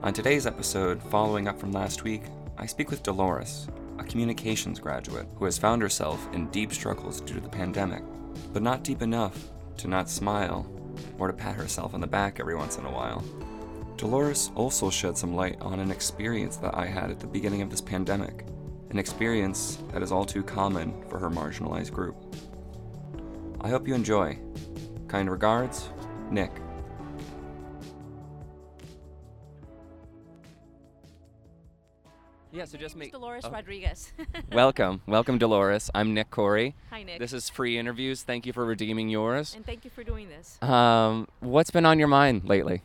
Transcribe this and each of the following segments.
On today's episode, following up from last week, I speak with Dolores, a communications graduate who has found herself in deep struggles due to the pandemic, but not deep enough to not smile or to pat herself on the back every once in a while. Dolores also shed some light on an experience that I had at the beginning of this pandemic, an experience that is all too common for her marginalized group. I hope you enjoy. Kind regards, Nick. So just make Dolores oh. Rodriguez. welcome, welcome, Dolores. I'm Nick Corey. Hi, Nick. This is free interviews. Thank you for redeeming yours. and thank you for doing this. Um, what's been on your mind lately?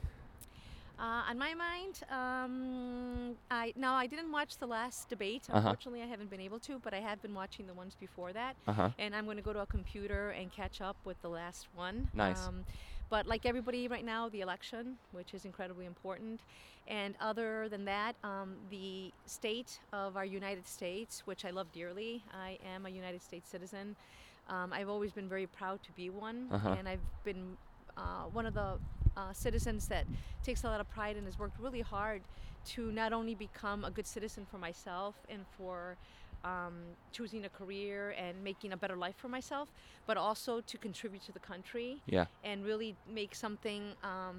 Uh, on my mind, um, I now I didn't watch the last debate. Uh-huh. Unfortunately, I haven't been able to, but I have been watching the ones before that. Uh huh. And I'm going to go to a computer and catch up with the last one. Nice. Um, but like everybody right now, the election, which is incredibly important. And other than that, um, the state of our United States, which I love dearly. I am a United States citizen. Um, I've always been very proud to be one. Uh-huh. And I've been uh, one of the uh, citizens that takes a lot of pride and has worked really hard to not only become a good citizen for myself and for um, choosing a career and making a better life for myself, but also to contribute to the country Yeah. and really make something um,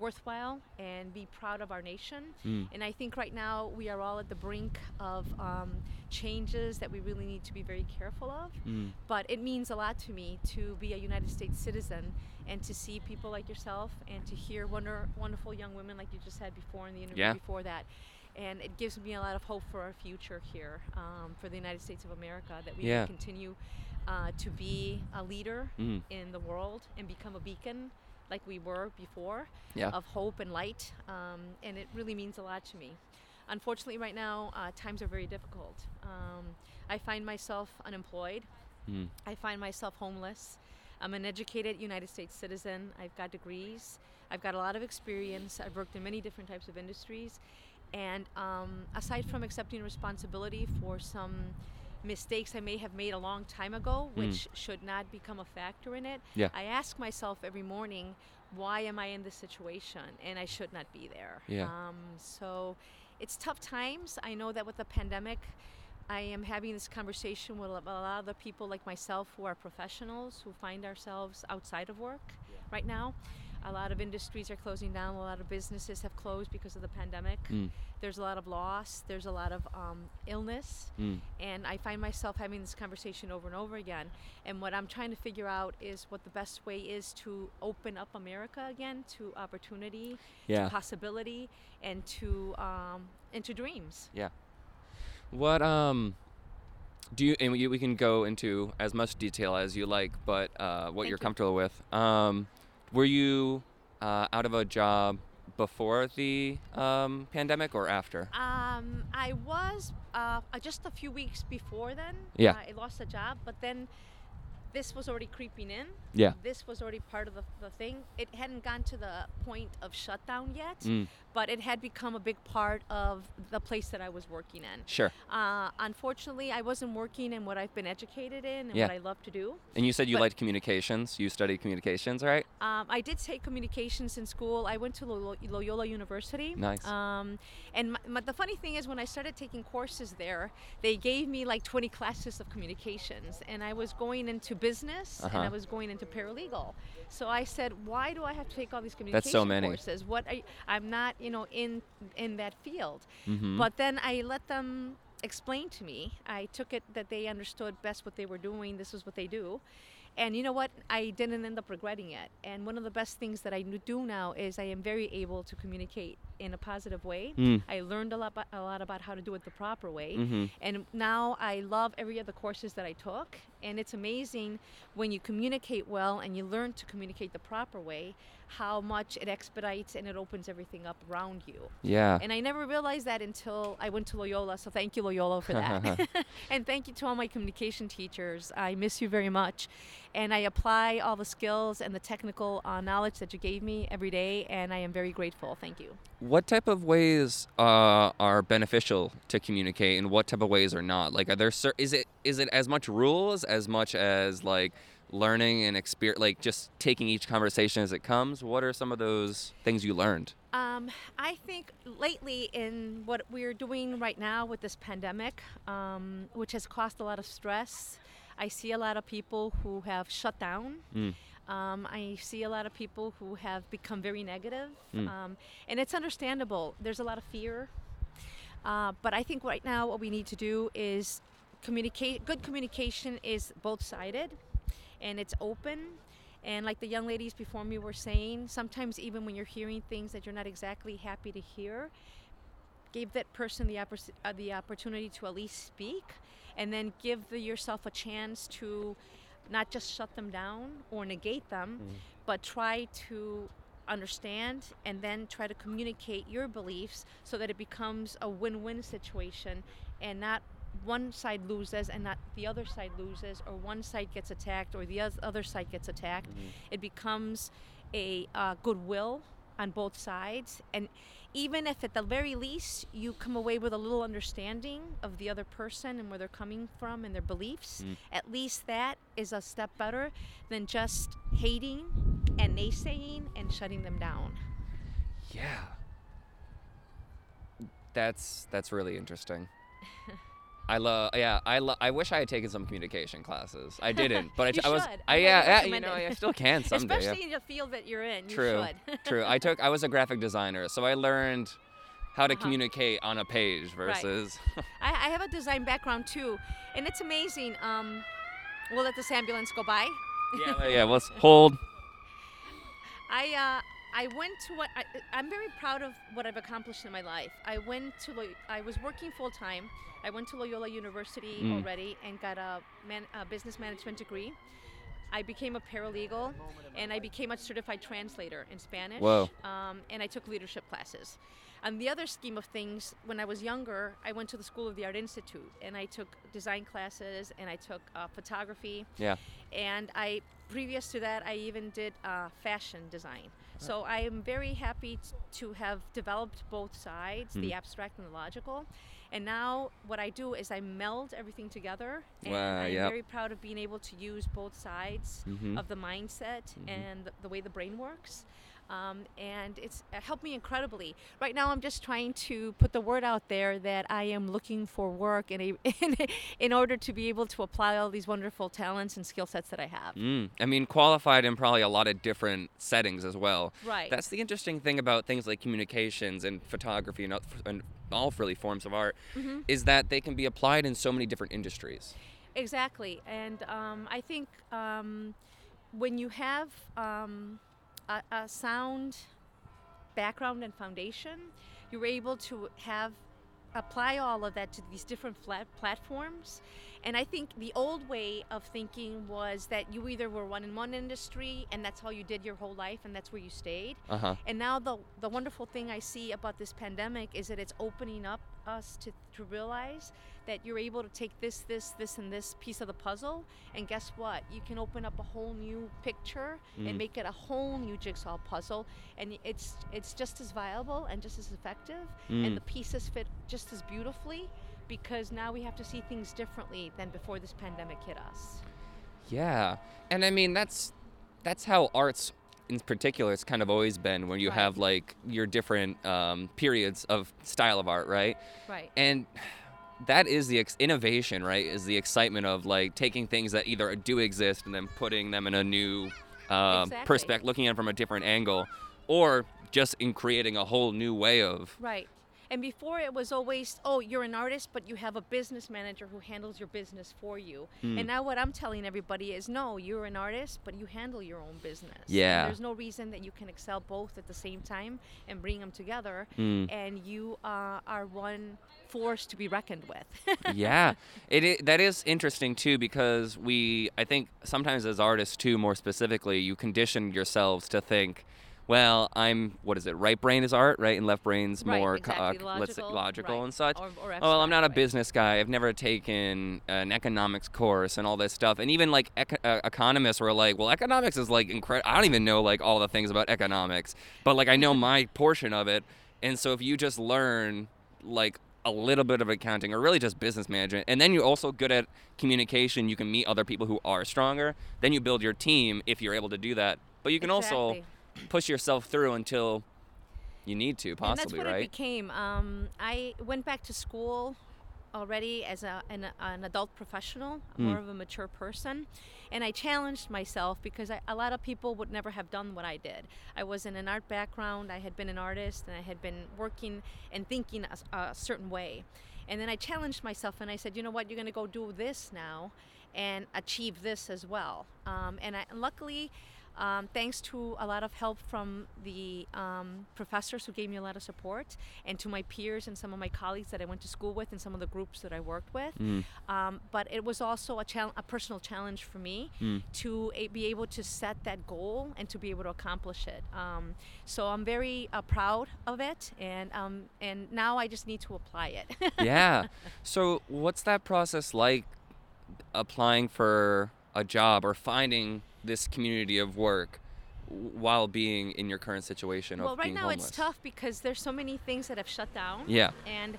worthwhile and be proud of our nation. Mm. And I think right now we are all at the brink of um, changes that we really need to be very careful of. Mm. But it means a lot to me to be a United States citizen and to see people like yourself and to hear wonder, wonderful young women like you just had before in the interview Yeah. before that. And it gives me a lot of hope for our future here, um, for the United States of America, that we Yeah. can continue uh, to be a leader Mm. in the world and become a beacon like we were before Yeah. of hope and light. Um, and it really means a lot to me. Unfortunately, right now, uh, times are very difficult. Um, I find myself unemployed. Mm. I find myself homeless. I'm an educated United States citizen. I've got degrees. I've got a lot of experience. I've worked in many different types of industries. And um, aside from accepting responsibility for some mistakes I may have made a long time ago, Mm. which should not become a factor in it, Yeah. I ask myself every morning, why am I in this situation? And I should not be there. Yeah. Um, so it's tough times. I know that with the pandemic, I am having this conversation with a a lot of the people like myself who are professionals who find ourselves outside of work right now. A lot of industries are closing down. A lot of businesses have closed because of the pandemic. Mm. There's a lot of loss. There's a lot of um, illness. Mm. And I find myself having this conversation over and over again. And what I'm trying to figure out is what the best way is to open up America again to opportunity, Yeah. to possibility, and to um, and to dreams. Yeah. What um do you and we, we can go into as much detail as you like, but uh, what Thank you're you. comfortable with. Um, were you uh, out of a job before the um, pandemic or after? Um, I was uh, just a few weeks before then. Yeah. I lost a job, but then this was already creeping in. Yeah. This was already part of the, the thing. It hadn't gone to the point of shutdown yet, Mm. but it had become a big part of the place that I was working in. Sure. Uh, unfortunately, I wasn't working in what I've been educated in and Yeah. what I love to do. And you said you But- liked communications. You studied communications, right? Um, I did take communications in school. I went to Lo- Loyola University. Nice. Um, and my, my, the funny thing is, when I started taking courses there, they gave me like 20 classes of communications, and I was going into business and Uh-huh. I was going into paralegal. So I said, why do I have to take all these communication That's so many. courses? What I, I'm not, you know, in in that field. Mm-hmm. But then I let them explain to me. I took it that they understood best what they were doing. This is what they do. And you know what? I didn't end up regretting it. And one of the best things that I do now is I am very able to communicate in a positive way. Mm. I learned a lot, about, a lot about how to do it the proper way. Mm-hmm. And now I love every other courses that I took. And it's amazing when you communicate well and you learn to communicate the proper way, how much it expedites and it opens everything up around you. Yeah. And I never realized that until I went to Loyola. So thank you, Loyola, for that. and thank you to all my communication teachers. I miss you very much. And I apply all the skills and the technical uh, knowledge that you gave me every day. And I am very grateful. Thank you. What type of ways uh, are beneficial to communicate, and what type of ways are not? Like, are there cer- is it is it as much rules as much as like learning and experience, like just taking each conversation as it comes? What are some of those things you learned? Um, I think lately, in what we're doing right now with this pandemic, um, which has caused a lot of stress, I see a lot of people who have shut down. Mm. Um, I see a lot of people who have become very negative, Mm. um, and it's understandable. There's a lot of fear, uh, but I think right now what we need to do is communicate. Good communication is both-sided, and it's open. And like the young ladies before me were saying, sometimes even when you're hearing things that you're not exactly happy to hear, give that person the, oppor- uh, the opportunity to at least speak, and then give the, yourself a chance to not just shut them down or negate them, but try to understand and then try to communicate your beliefs so that it becomes a win-win situation and not one side loses and not the other side loses or one side gets attacked or the other side gets attacked. It becomes a uh, goodwill on both sides and even if at the very least you come away with a little understanding of the other person and where they're coming from and their beliefs mm. at least that is a step better than just hating and naysaying and shutting them down Yeah. That's that's really interesting. I love yeah, I lo- I wish I had taken some communication classes. I didn't, but I, You I was. I I yeah, yeah, you know. I still can someday. yeah. especially in the field that you're in you True. should True. I took I was a graphic designer, so I learned how to Uh-huh. communicate on a page versus I, I have a design background too and it's amazing um, we'll let this ambulance go by yeah, yeah, let's hold. I uh, I went to what I, I'm very proud of what I've accomplished in my life. I went to Loy- I was working full time. I went to Loyola University Mm. already and got a, man, a business management degree. I became a paralegal and I became a certified translator in Spanish. Whoa. Um, and I took leadership classes. On the other scheme of things, when I was younger, I went to the School of the Art Institute and I took design classes and I took uh, photography Yeah. and I previous to that I even did uh, fashion design. Uh-huh. So I am very happy t- to have developed both sides, the hmm. abstract and the logical. And now what I do is I meld everything together, and Wow, I'm yep. very proud of being able to use both sides Mhm. of the mindset mm-hmm. and the, the way the brain works. Um, and it's uh, helped me incredibly. Right now, I'm just trying to put the word out there that I am looking for work in, a, in, in order to be able to apply all these wonderful talents and skill sets that I have. Mm. I mean, qualified in probably a lot of different settings as well. Right. That's the interesting thing about things like communications and photography and, all- and all really forms of art Mm-hmm. is that they can be applied in so many different industries. Exactly, and um, I think um, when you have um, a, a sound background and foundation, you're able to have apply all of that to these different flat platforms. And I think the old way of thinking was that you either were one in one industry and that's all you did your whole life and that's where you stayed. Uh huh. And now the the wonderful thing I see about this pandemic is that it's opening up us to, to realize that you're able to take this, this, this, and this piece of the puzzle, and guess what? You can open up a whole new picture Mm. and make it a whole new jigsaw puzzle, and it's it's just as viable and just as effective, Mm. and the pieces fit just as beautifully because now we have to see things differently than before this pandemic hit us. Yeah, and I mean that's that's how arts in particular it's kind of always been when you Right. have like your different um, periods of style of art, right? Right. And that is the ex- innovation, right? Is the excitement of like taking things that either do exist and then putting them in a new um, Exactly. perspective, looking at them from a different angle, or just in creating a whole new way of. Right. And before it was always, oh, you're an artist, but you have a business manager who handles your business for you. Hmm. And now what I'm telling everybody is, no, you're an artist, but you handle your own business. And Yeah. there's no reason that you can excel both at the same time and bring them together. Mm. And you uh, are one force to be reckoned with. yeah, it, i that is interesting too because we, I think sometimes as artists too, more specifically, you condition yourselves to think, well, I'm what is it? Right brain is art, right, and left brain's Right, more co- exactly, uh, let's logical, logical right, and such. or- or oh, well, I'm not a business guy. I've never taken an economics course and all this stuff. And even like eco- uh, economists were like, well, economics is like incredible. I don't even know like all the things about economics, but like I know my portion of it. And so if you just learn like a little bit of accounting or really just business management and then you're also good at communication you can meet other people who are stronger then you build your team if you're able to do that but you can also Exactly. Push yourself through until you need to and possibly that's what right it became. Um, I went back to school already as a, an, an adult professional, Hmm. more of a mature person, and I challenged myself because I, a lot of people would never have done what I did. I was in an art background. I had been an artist, and I had been working and thinking a certain way. And then I challenged myself, and I said, you know what, you're going to go do this now, and achieve this as well. Um, and, I, and luckily. Um, thanks to a lot of help from the um, professors who gave me a lot of support, and to my peers and some of my colleagues that I went to school with, and some of the groups that I worked with. Mm. Um, but it was also a, chal- a personal challenge for me Mm. to a- be able to set that goal and to be able to accomplish it. Um, so I'm very uh, proud of it, and um, and now I just need to apply it. yeah. So, what's that process like applying for a job or finding this community of work while being in your current situation of well, right now homeless? it's tough because there's so many things that have shut down. Yeah. And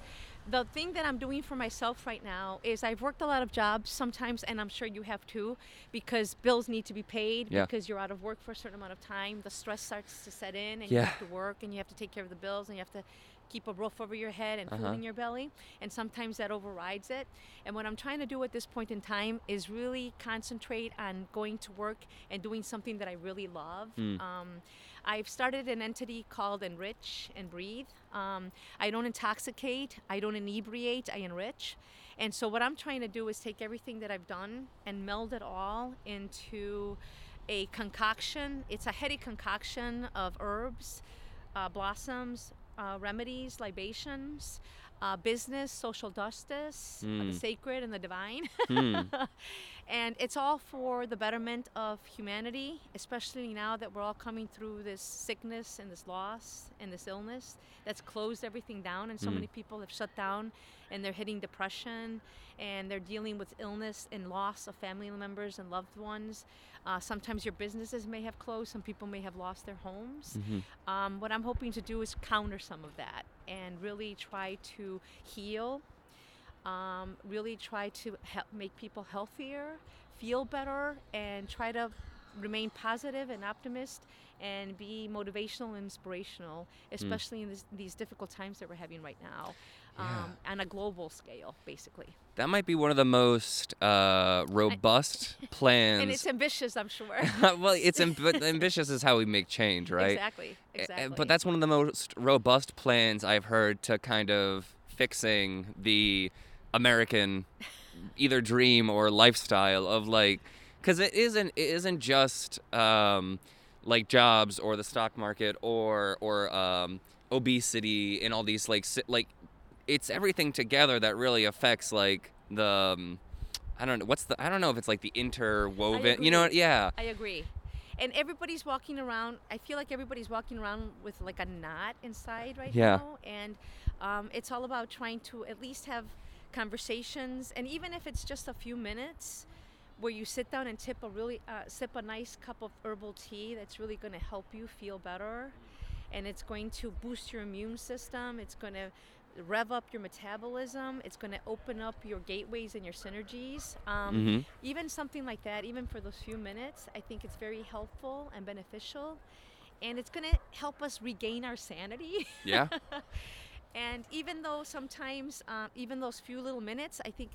the thing that I'm doing for myself right now is I've worked a lot of jobs sometimes, and I'm sure you have too, because bills need to be paid, Yeah. because you're out of work for a certain amount of time. The stress starts to set in, and Yeah. you have to work, and you have to take care of the bills, and you have to keep a roof over your head and Uh-huh. food in your belly. And sometimes that overrides it. And what I'm trying to do at this point in time is really concentrate on going to work and doing something that I really love. Mm. Um, I've started an entity called Enrich and Breathe. Um, I don't intoxicate, I don't inebriate, I enrich. And so, what I'm trying to do is take everything that I've done and meld it all into a concoction. It's a heady concoction of herbs, uh, blossoms, uh, remedies, libations, uh, business, social justice, uh, the Mm. sacred, and the divine. Hmm. and it's all for the betterment of humanity, especially now that we're all coming through this sickness and this loss and this illness that's closed everything down. And so Mm. many people have shut down and they're hitting depression and they're dealing with illness and loss of family members and loved ones. Uh, sometimes your businesses may have closed, some people may have lost their homes. Mhm. Um, what I'm hoping to do is counter some of that and really try to heal, um, really try to help make people healthier, feel better, and try to remain positive and optimist and be motivational and inspirational, especially in this, these difficult times that we're having right now. Um, on a global scale, basically. That might be one of the most uh, robust plans. And it's ambitious, I'm sure. well, it's amb- ambitious is how we make change, right? Exactly. Exactly. But that's one of the most robust plans I've heard to kind of fixing the American either dream or lifestyle of like, because it isn't it isn't just um, like jobs or the stock market or or um, obesity and all these like like it's everything together that really affects like the um, I don't know what's the I don't know if it's like the interwoven you know yeah I agree. And everybody's walking around. I feel like everybody's walking around with like a knot inside right Yeah. now. And um, it's all about trying to at least have conversations. And even if it's just a few minutes where you sit down and tip a really, uh, sip a nice cup of herbal tea that's really going to help you feel better. And it's going to boost your immune system. It's going to rev up your metabolism. It's going to open up your gateways and your synergies. Um, hmm even something like that, even for those few minutes, I think it's very helpful and beneficial. And it's going to help us regain our sanity. yeah and even though sometimes, um, even those few little minutes, I think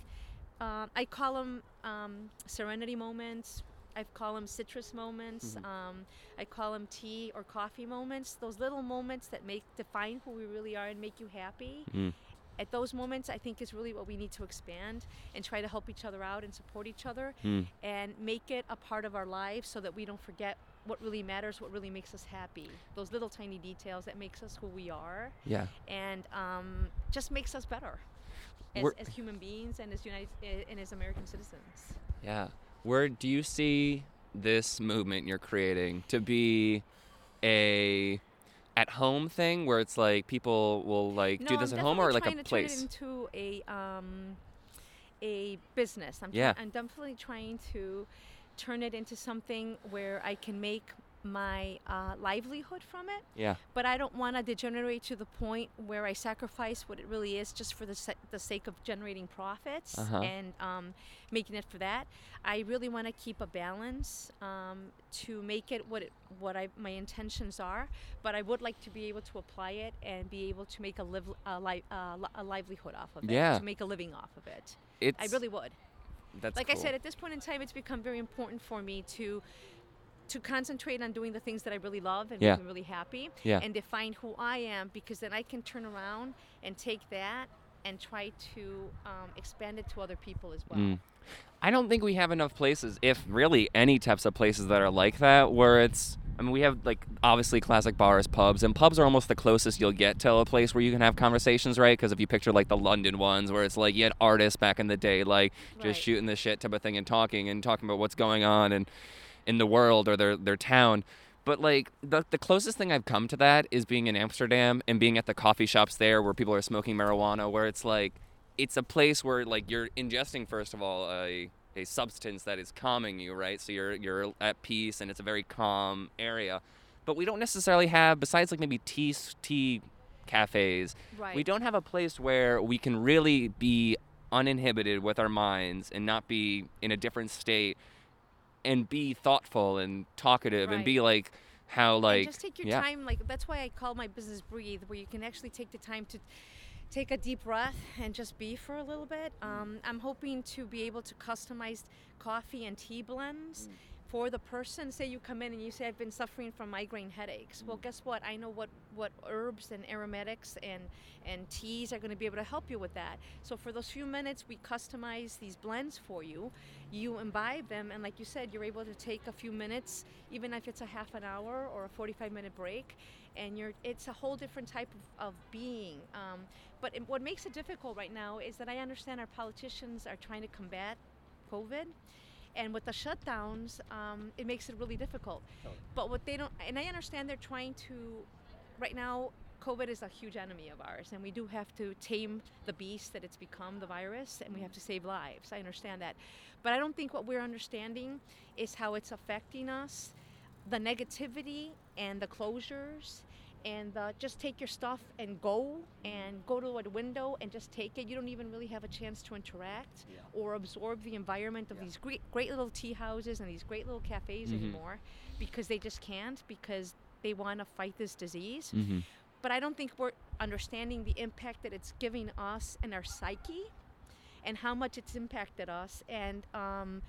um, I call them um, serenity moments. I call them citrus moments. Mhm. Um, I call them tea or coffee moments. Those little moments that make define who we really are and make you happy Mm. at those moments i think is really what we need to expand and try to help each other out and support each other Mm. and make it a part of our lives so that we don't forget what really matters what really makes us happy those little tiny details that makes us who we are yeah and um, just makes us better as, as human beings and as united eh, and as american citizens Yeah. Where do you see this movement you're creating to be a at home thing where it's like people will like do this I'm at home or like trying a to place? Turn it into a um, a business. I'm Yeah. try- I'm definitely trying to turn it into something where I can make my uh, livelihood from it. Yeah. But I don't want to degenerate to the point where I sacrifice what it really is just for the, sa- the sake of generating profits Uh-huh. and um, making it for that. I really want to keep a balance um, to make it what it, what I my intentions are. But I would like to be able to apply it and be able to make a live a, li- uh, li- a livelihood off of it. Yeah. To make a living off of it. It's I really would that's like I said, at this point in time, it's become very important for me to to concentrate on doing the things that I really love and Yeah. make me really happy, Yeah. and define who I am, because then I can turn around and take that and try to um, expand it to other people as well. Mm. I don't think we have enough places, if really any types of places that are like that, where it's. I mean, we have like obviously classic bars, pubs, and pubs are almost the closest you'll get to a place where you can have conversations, right? Because if you picture like the London ones, where it's like you had artists back in the day, like Right. just shooting the shit type of thing and talking and talking about what's going on and in the world or their their town. But like the the closest thing I've come to that is being in Amsterdam and being at the coffee shops there where people are smoking marijuana, where it's like it's a place where like you're ingesting first of all a a substance that is calming you, right? So you're you're at peace and it's a very calm area. But we don't necessarily have besides like maybe tea tea cafes. Right. We don't have a place where we can really be uninhibited with our minds and not be in a different state and be thoughtful and talkative and be like how like and just take your yeah. time. Like that's why I call my business breathe, where you can actually take the time to take a deep breath and just be for a little bit. Um, I'm hoping to be able to customize coffee and tea blends. For the person, say you come in and you say I've been suffering from migraine headaches. Well, guess what? I know what, what herbs and aromatics and and teas are going to be able to help you with that. So for those few minutes, we customize these blends for you. You imbibe them, and like you said, you're able to take a few minutes, even if it's a half an hour or a 45 minute break, and you're it's a whole different type of, of being. Um, but it, what makes it difficult right now is that I understand our politicians are trying to combat COVID. And with the shutdowns, um, it makes it really difficult. But what they don't, and I understand they're trying to, right now, COVID is a huge enemy of ours, and we do have to tame the beast that it's become, the virus, and we have to save lives. I understand that. But I don't think what we're understanding is how it's affecting us, the negativity and the closures. And the, just take your stuff and go and go to a window and just take it. You don't even really have a chance to interact or absorb the environment of these great, great little tea houses and these great little cafes Mhm. anymore because they just can't because they want to fight this disease. Mhm. But I don't think we're understanding the impact that it's giving us and our psyche and how much it's impacted us and um,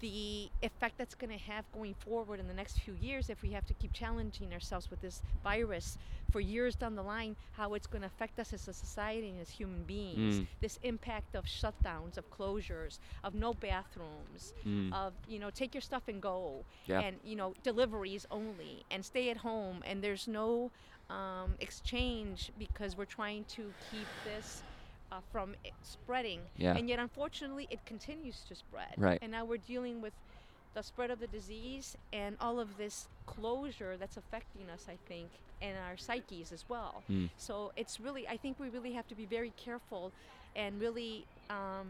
the effect that's going to have going forward in the next few years if we have to keep challenging ourselves with this virus for years down the line, how it's going to affect us as a society and as human beings. Mm. This impact of shutdowns, of closures, of no bathrooms, Mm. of you know take your stuff and go, Yeah. and you know deliveries only, and stay at home, and there's no um, exchange because we're trying to keep this uh, from spreading. Yeah. And yet, unfortunately, it continues to spread. Right. And now we're dealing with the spread of the disease and all of this closure that's affecting us, I think, and our psyches as well. Mm. So it's really, I think we really have to be very careful and really um,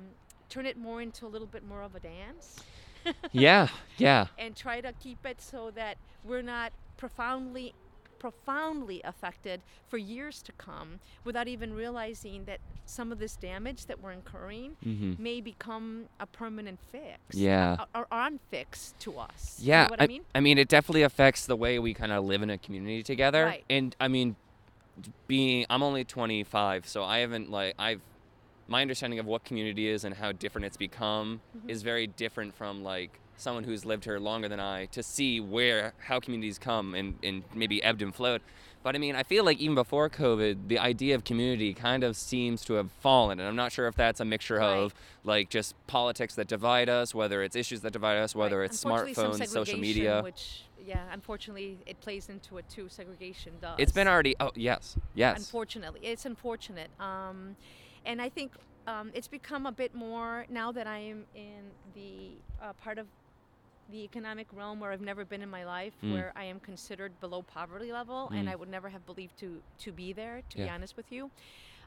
turn it more into a little bit more of a dance yeah, yeah. and try to keep it so that we're not profoundly profoundly affected for years to come without even realizing that some of this damage that we're incurring Mhm. may become a permanent fix Yeah. or, or unfixed to us You Yeah, know what I, mean I mean, it definitely affects the way we kind of live in a community together. Right. And I mean, being I'm only 25, so I haven't like I've my understanding of what community is and how different it's become Mm-hmm. is very different from like someone who's lived here longer than I to see where how communities come and, and maybe ebbed and flowed. But I mean, I feel like even before COVID, the idea of community kind of seems to have fallen, and I'm not sure if that's a mixture Right. of like just politics that divide us, whether it's issues that divide us, whether Right. it's smartphones, social media. which yeah unfortunately it plays into it too segregation does It's been already. Oh yes, yes. Unfortunately, it's unfortunate, um, and I think um, it's become a bit more now that I am in the uh, part of the economic realm where I've never been in my life, Mm. where I am considered below poverty level, and Mm. I would never have believed to to be there. To be honest with you,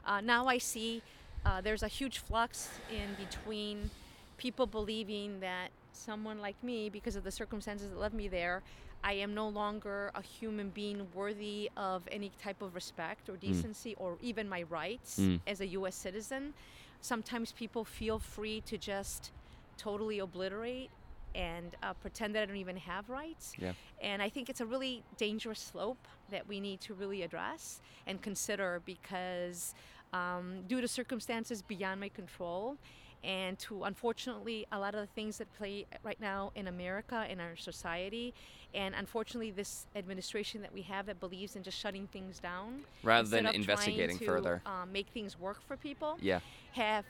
uh, now I see uh, there's a huge flux in between people believing that someone like me, because of the circumstances that led me there, I am no longer a human being worthy of any type of respect or decency or even my rights Mm. as a U.S. citizen. Sometimes people feel free to just totally obliterate and uh, pretend that I don't even have rights. Yeah. And I think it's a really dangerous slope that we need to really address and consider because, um, due to circumstances beyond my control, and to unfortunately a lot of the things that play right now in America in our society, and unfortunately this administration that we have that believes in just shutting things down Rather than investigating to, further. um, make things work for people Yeah. have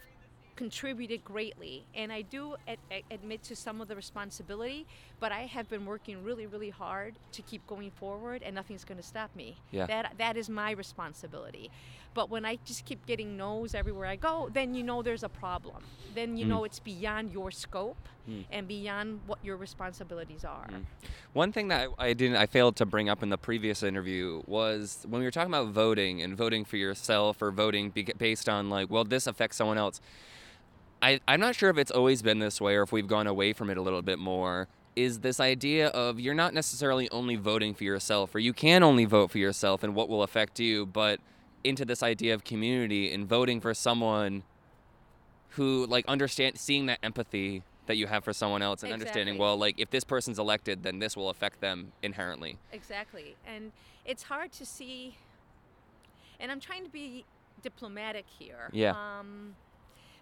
contributed greatly and i do ad- ad- admit to some of the responsibility but i have been working really really hard to keep going forward and nothing's going to stop me Yeah. that that is my responsibility but when i just keep getting no's everywhere i go then you know there's a problem then you Mm. know it's beyond your scope Mm. and beyond what your responsibilities are Mm. One thing that I didn't, I failed to bring up in the previous interview was when we were talking about voting and voting for yourself or voting based on like, well, this affects someone else. I, I'm not sure if it's always been this way or if we've gone away from it a little bit more. Is this idea of you're not necessarily only voting for yourself, or you can only vote for yourself and what will affect you, but into this idea of community and voting for someone who like understand seeing that empathy that you have for someone else and understanding well like if this person's elected then this will affect them inherently Exactly. And it's hard to see, and I'm trying to be diplomatic here. Yeah. Um,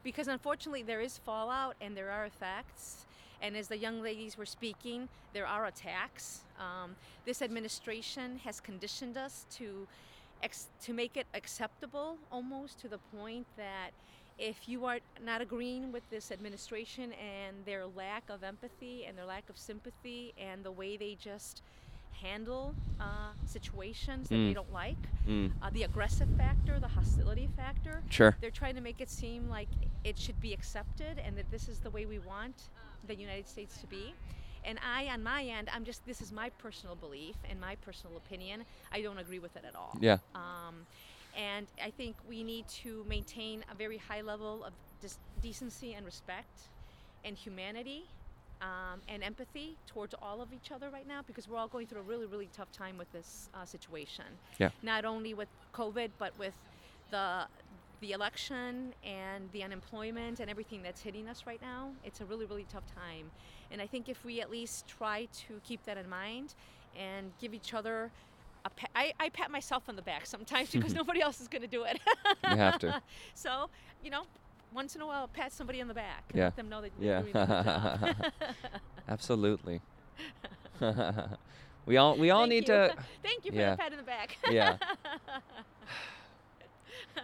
because unfortunately, there is fallout and there are effects. And as the young ladies were speaking, there are attacks. Um, this administration has conditioned us to, ex- to make it acceptable almost to the point that if you are not agreeing with this administration and their lack of empathy and their lack of sympathy and the way they just handle uh, situations that they Mm. don't like, mm, uh, the aggressive factor, the hostility factor, sure they're trying to make it seem like it should be accepted and that this is the way we want the United States to be. And I, on my end, I'm just, this is my personal belief and my personal opinion. I don't agree with it at all. yeah Um, and I think we need to maintain a very high level of dis- decency and respect and humanity um, and empathy towards all of each other right now because we're all going through a really, really tough time with this uh, situation. Yeah. Not only with COVID, but with the the election and the unemployment and everything that's hitting us right now. It's a really, really tough time. And I think if we at least try to keep that in mind and give each other a pat, I, I pat myself on the back sometimes because nobody else is going to do it. You have to. So, you know, once in a while, pat somebody on the back and Yeah. let them know that Yeah. you're doing a good job. absolutely we all we all Thank need you. to Thank you for Yeah. the pat in the back. Yeah.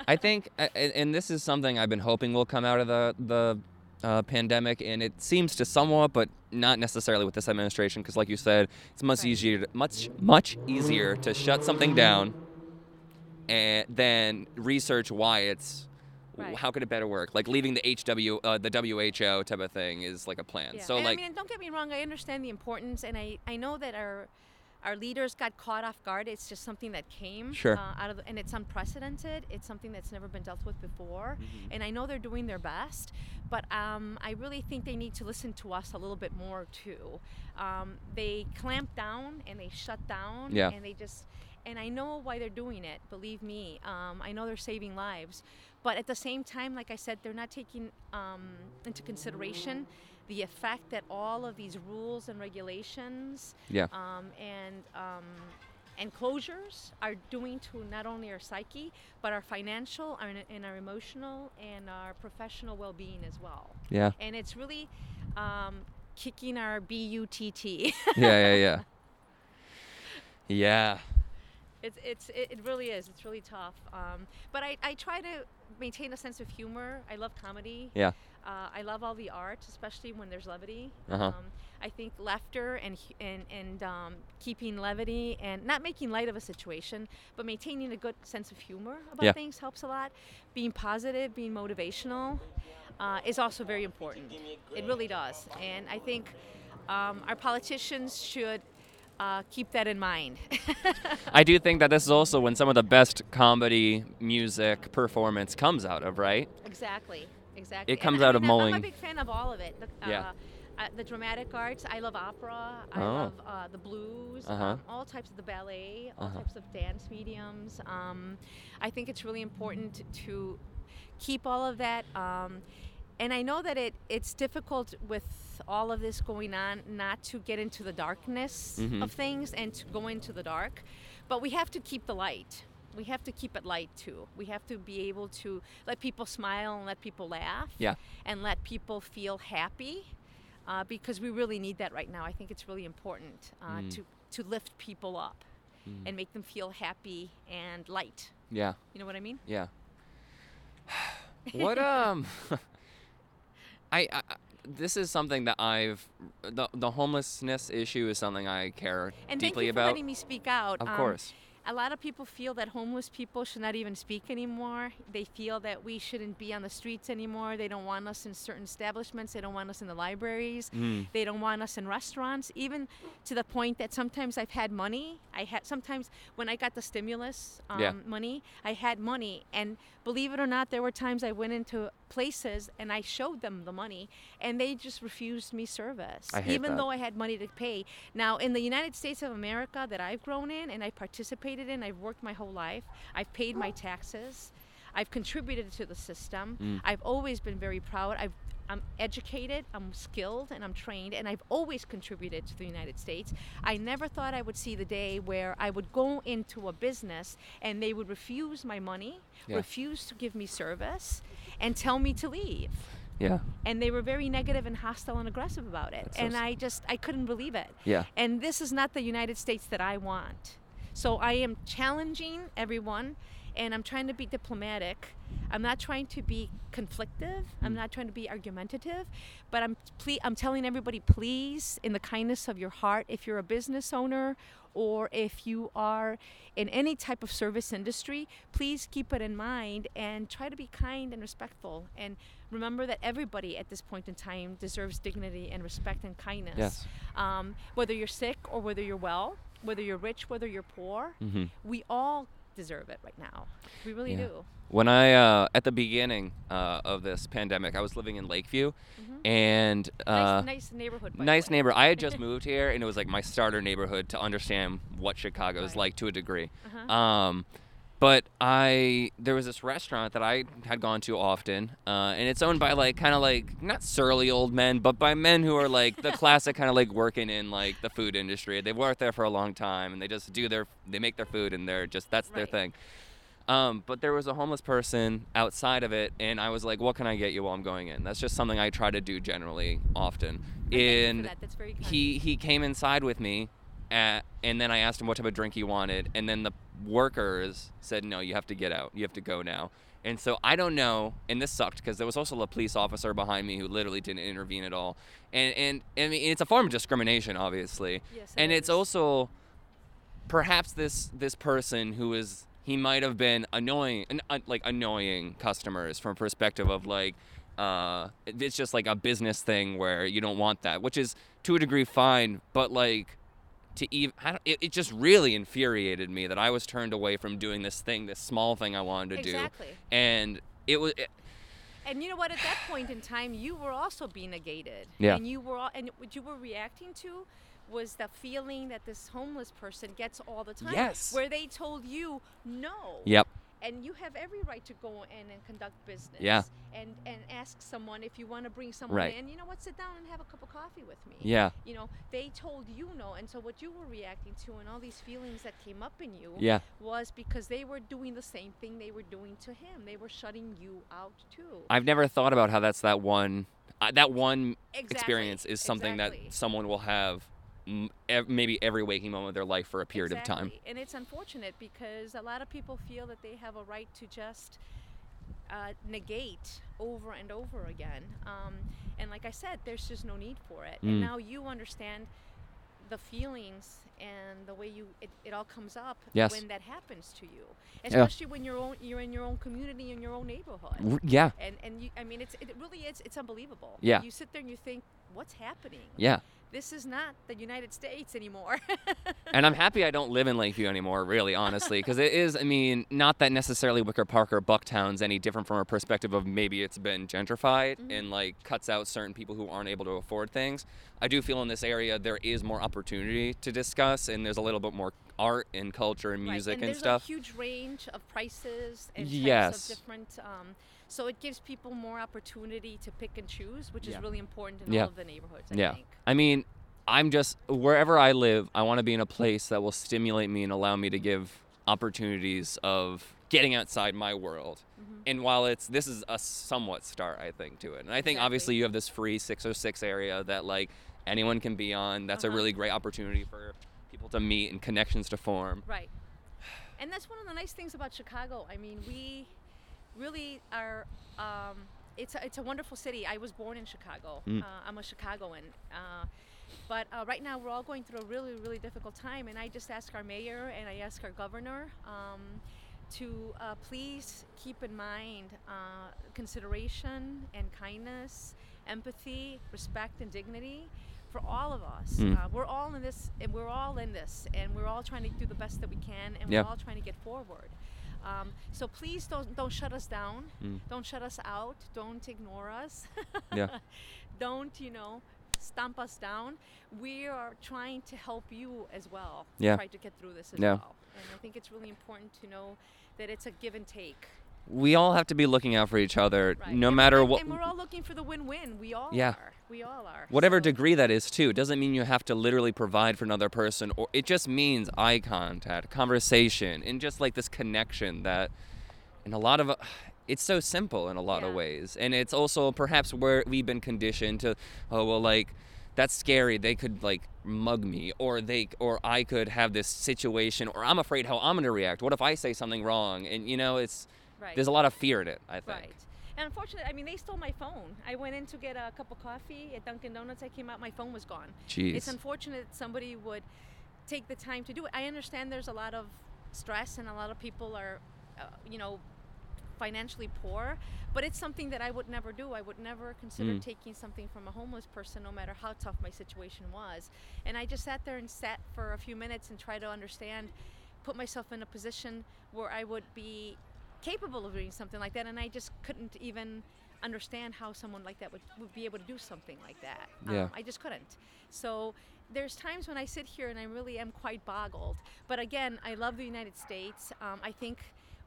I think, and this is something I've been hoping will come out of the the uh, pandemic, and it seems to somewhat, but not necessarily with this administration, because like you said, it's much Right. easier, to, much much easier to shut something down, and then research why it's. Right. How could it better work? Like leaving the HW, uh, the WHO type of thing is like a plan. Yeah. So and like, I mean, don't get me wrong. I understand the importance, and I, I know that our our leaders got caught off guard. It's just something that came Sure. uh, out of, the, and it's unprecedented. It's something that's never been dealt with before, Mm-hmm. and I know they're doing their best. But um, I really think they need to listen to us a little bit more too. Um, they clamped down and they shut down, Yeah. and they just. And I know why they're doing it. Believe me, um, I know they're saving lives. But at the same time, like I said, they're not taking um, into consideration the effect that all of these rules and regulations yeah, um, and um, and closures are doing to not only our psyche, but our financial our, and our emotional and our professional well-being as well. yeah, And it's really um, kicking our BUTT. yeah, yeah, yeah. Yeah. It's it's it, really is. It's really tough. Um, but I, I try to maintain a sense of humor. I love comedy. Yeah. Uh, I love all the art, especially when there's levity. Uh-huh. Um, I think laughter and and and um, keeping levity and not making light of a situation, but maintaining a good sense of humor about Yeah. things helps a lot. Being positive, being motivational, uh, is also very important. It really does, and I think um, our politicians should uh, keep that in mind. I do think that this is also when some of the best comedy, music, performance comes out of, right? Exactly. Exactly. It And mulling. I out of mean, I'm- I'm a big fan of all of it. The- Yeah. Uh, uh, the dramatic arts. I love opera. I Oh. love uh, the blues. Uh-huh. Um, all types of the ballet. All Uh-huh. types of dance mediums. Um, I think it's really important to keep all of that. Um, and I know that it it's difficult with all of this going on not to get into the darkness Mhm. of things and to go into the dark, but we have to keep the light. We have to keep it light too. We have to be able to let people smile and let people laugh Yeah. and let people feel happy uh, because we really need that right now. I think it's really important uh, Mm. to, to lift people up Mm. and make them feel happy and light. Yeah. You know what I mean? Yeah. what um I I- this is something that I've the the homelessness issue is something I care deeply about. And thank you for about. letting me speak out. of Um, course. A lot of people feel that homeless people should not even speak anymore. They feel that we shouldn't be on the streets anymore. They don't want us in certain establishments. They don't want us in the libraries. Mm. They don't want us in restaurants, even to the point that sometimes I've had money. I had sometimes when I got the stimulus um, Yeah. money, I had money, and believe it or not, there were times I went into places and I showed them the money, and they just refused me service, even that. though I had money to pay. Now, in the United States of America that I've grown in and I participated in, I've worked my whole life. I've paid my taxes. I've contributed to the system. Mm. I've always been very proud. I've, I'm educated, I'm skilled, and I'm trained, and I've always contributed to the United States. I never thought I would see the day where I would go into a business and they would refuse my money, Yeah. refuse to give me service, and tell me to leave. Yeah. And they were very negative and hostile and aggressive about it. That's and I just, I couldn't believe it. Yeah. And this is not the United States that I want. So I am challenging everyone and I'm trying to be diplomatic. I'm not trying to be conflictive. I'm not trying to be argumentative, but I'm ple- I'm telling everybody please in the kindness of your heart if you're a business owner or if you are in any type of service industry, please keep it in mind and try to be kind and respectful and remember that everybody at this point in time deserves dignity and respect and kindness Yes. um, whether you're sick or whether you're well, whether you're rich, whether you're poor, hmm we all deserve it right now. We really Yeah. do. When I uh, at the beginning uh, of this pandemic, I was living in Lakeview, Mhm. and uh, nice, nice neighborhood. By nice way. neighbor. I had just moved here, and it was like my starter neighborhood to understand what Chicago is Right. like to a degree. Uh-huh. Um, but I there was this restaurant that I had gone to often, uh, and it's owned by like kind of like not surly old men, but by men who are like the classic kind of like working in like the food industry. They've worked there for a long time, and they just do their they make their food, and they're just that's their thing. Um, but there was a homeless person outside of it, and I was like, "What can I get you while I'm going in?" That's just something I try to do generally often. And thank you for And that. That's very kind. he he came inside with me at, and then I asked him what type of drink he wanted and then the workers said no you have to get out. You have to go now. And so I don't know and this sucked because there was also a police officer behind me who literally didn't intervene at all. And and, I mean, it's a form of discrimination obviously. Yes, it and it's also perhaps this this person who is he might have been annoying an- uh, like annoying customers from a perspective of like uh it's just like a business thing where you don't want that which is to a degree fine but like to even I don't, it, it just really infuriated me that I was turned away from doing this thing this small thing I wanted to exactly. do and it was it, And you know what? At that point in time, you were also being negated. Yeah. And you were, all, and what you were reacting to was the feeling that this homeless person gets all the time. Yes. Where they told you no. yep and you have every right to go in and conduct business. Yeah. And and ask someone if you want to bring someone Right. in. You know what? Sit down and have a cup of coffee with me. yeah You know, they told you no, and so what you were reacting to and all these feelings that came up in you yeah was because they were doing the same thing they were doing to him. They were shutting you out too. I've never thought about how that's that one uh, that one Exactly, experience is something exactly. that someone will have maybe every waking moment of their life for a period of time. And it's unfortunate because a lot of people feel that they have a right to just uh, negate over and over again. Um, and like I said, there's just no need for it. Mm. And now you understand the feelings and the way you it, it all comes up Yes. when that happens to you, especially when you're own, you're in your own community in your own neighborhood. Yeah, And and you, I mean, it's it really is it's unbelievable. Yeah. You sit there and you think, what's happening? yeah, this is not the United States anymore. and I'm happy I don't live in Lakeview anymore, really, honestly, because it is, I mean, not that necessarily Wicker Park or Bucktown's any different from a perspective of maybe it's been gentrified Mhm. and like cuts out certain people who aren't able to afford things. I do feel in this area there is more opportunity to discuss and there's a little bit more art and culture and Right, music and and, there's stuff. a huge range of prices and types Yes. of different. Um, so it gives people more opportunity to pick and choose, which Yeah. is really important in Yeah. all of the neighborhoods. I yeah. think. I mean, I'm just wherever I live, I want to be in a place that will stimulate me and allow me to give opportunities of getting outside my world. Mhm. And while it's this is a somewhat start, I think to it. And I think Exactly. obviously you have this free 606 area that like anyone can be on. That's a Uh-huh. really great opportunity for people to meet and connections to form. Right. And that's one of the nice things about Chicago. I mean, we really are. Um, it's a, it's a wonderful city. I was born in Chicago. Mm. Uh, I'm a Chicagoan. Uh, but uh, right now we're all going through a really really difficult time, and I just ask our mayor and I ask our governor. Um, to uh, please keep in mind uh, consideration and kindness, empathy, respect, and dignity for all of us. Mm. Uh, we're all in this, and we're all in this, and we're all trying to do the best that we can, and Yeah. we're all trying to get forward. Um, so please don't don't shut us down. Mm. Don't shut us out. Don't ignore us. Yeah. don't you know stamp us down. We are trying to help you as well. Yeah. Try to get through this as Yeah. well. And I think it's really important to know that it's a give and take. We all have to be looking out for each other Right. no And- matter what And we're all looking for the win-win. We all Yeah. are. We all are. whatever So- degree that is too. It doesn't mean you have to literally provide for another person or it just means eye contact, conversation, and just like this connection that in a lot of it's so simple in a lot of ways. And it's also perhaps where we've been conditioned to oh well like that's scary. They could like mug me or they or I could have this situation or I'm afraid how I'm going to react. What if I say something wrong? And you know, it's Right. there's a lot of fear in it, I think. Right. And unfortunately, I mean, they stole my phone. I went in to get a cup of coffee at Dunkin' Donuts. I came out, my phone was gone. Jeez. It's unfortunate that somebody would take the time to do it. I understand there's a lot of stress and a lot of people are, uh, you know, financially poor, but it's something that I would never do. I would never consider Mm. taking something from a homeless person, no matter how tough my situation was. And I just sat there and sat for a few minutes and tried to understand, put myself in a position where I would be capable of doing something like that, and I just couldn't even understand how someone like that would, would be able to do something like that. Yeah. Um, I just couldn't. So there's times when I sit here and I really am quite boggled. But again, I love the United States. Um, I think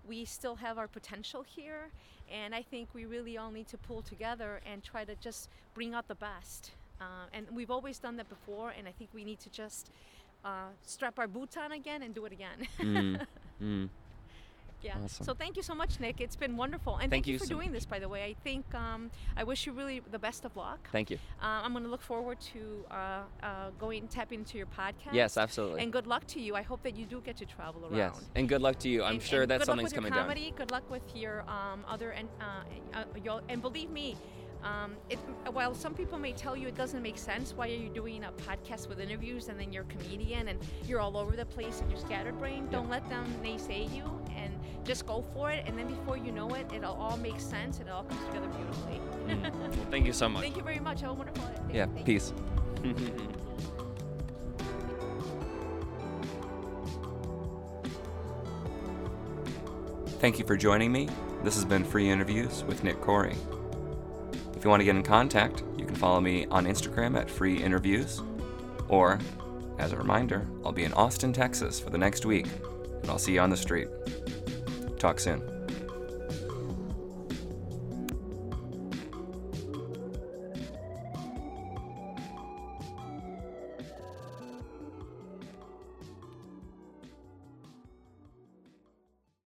we still have our potential here, and I think we really all need to pull together and try to just bring out the best. Uh, and we've always done that before, and I think we need to just uh, strap our boots on again and do it again. Mm, mm. Yeah. Awesome. So thank you so much, Nick. It's been wonderful, and Thank thank, you you for so doing much. this. By the way, I think um, I wish you really the best of luck. Thank you. Uh, I'm going to look forward to uh, uh, going tapping into your podcast. Yes, absolutely. And good luck to you. I hope that you do get to travel around. Yes, and good luck to you. I'm And- sure and that good something's luck with coming your down. comedy. Good luck with your um, other and uh, uh, your, and believe me, um, it, while some people may tell you it doesn't make sense, why are you doing a podcast with interviews and then you're a comedian and you're all over the place and you're scatterbrained? Don't let them naysay you and just go for it. And then before you know it, it'll all make sense and it all comes together beautifully. Mm. Well, thank you so much. Thank you very much. Have a wonderful day. Yeah, Thank peace. Thank you for joining me. This has been Free Interviews with Nick Corey. If you want to get in contact, you can follow me on Instagram at Free Interviews. Or, as a reminder, I'll be in Austin, Texas for the next week, and I'll see you on the street. Talk soon.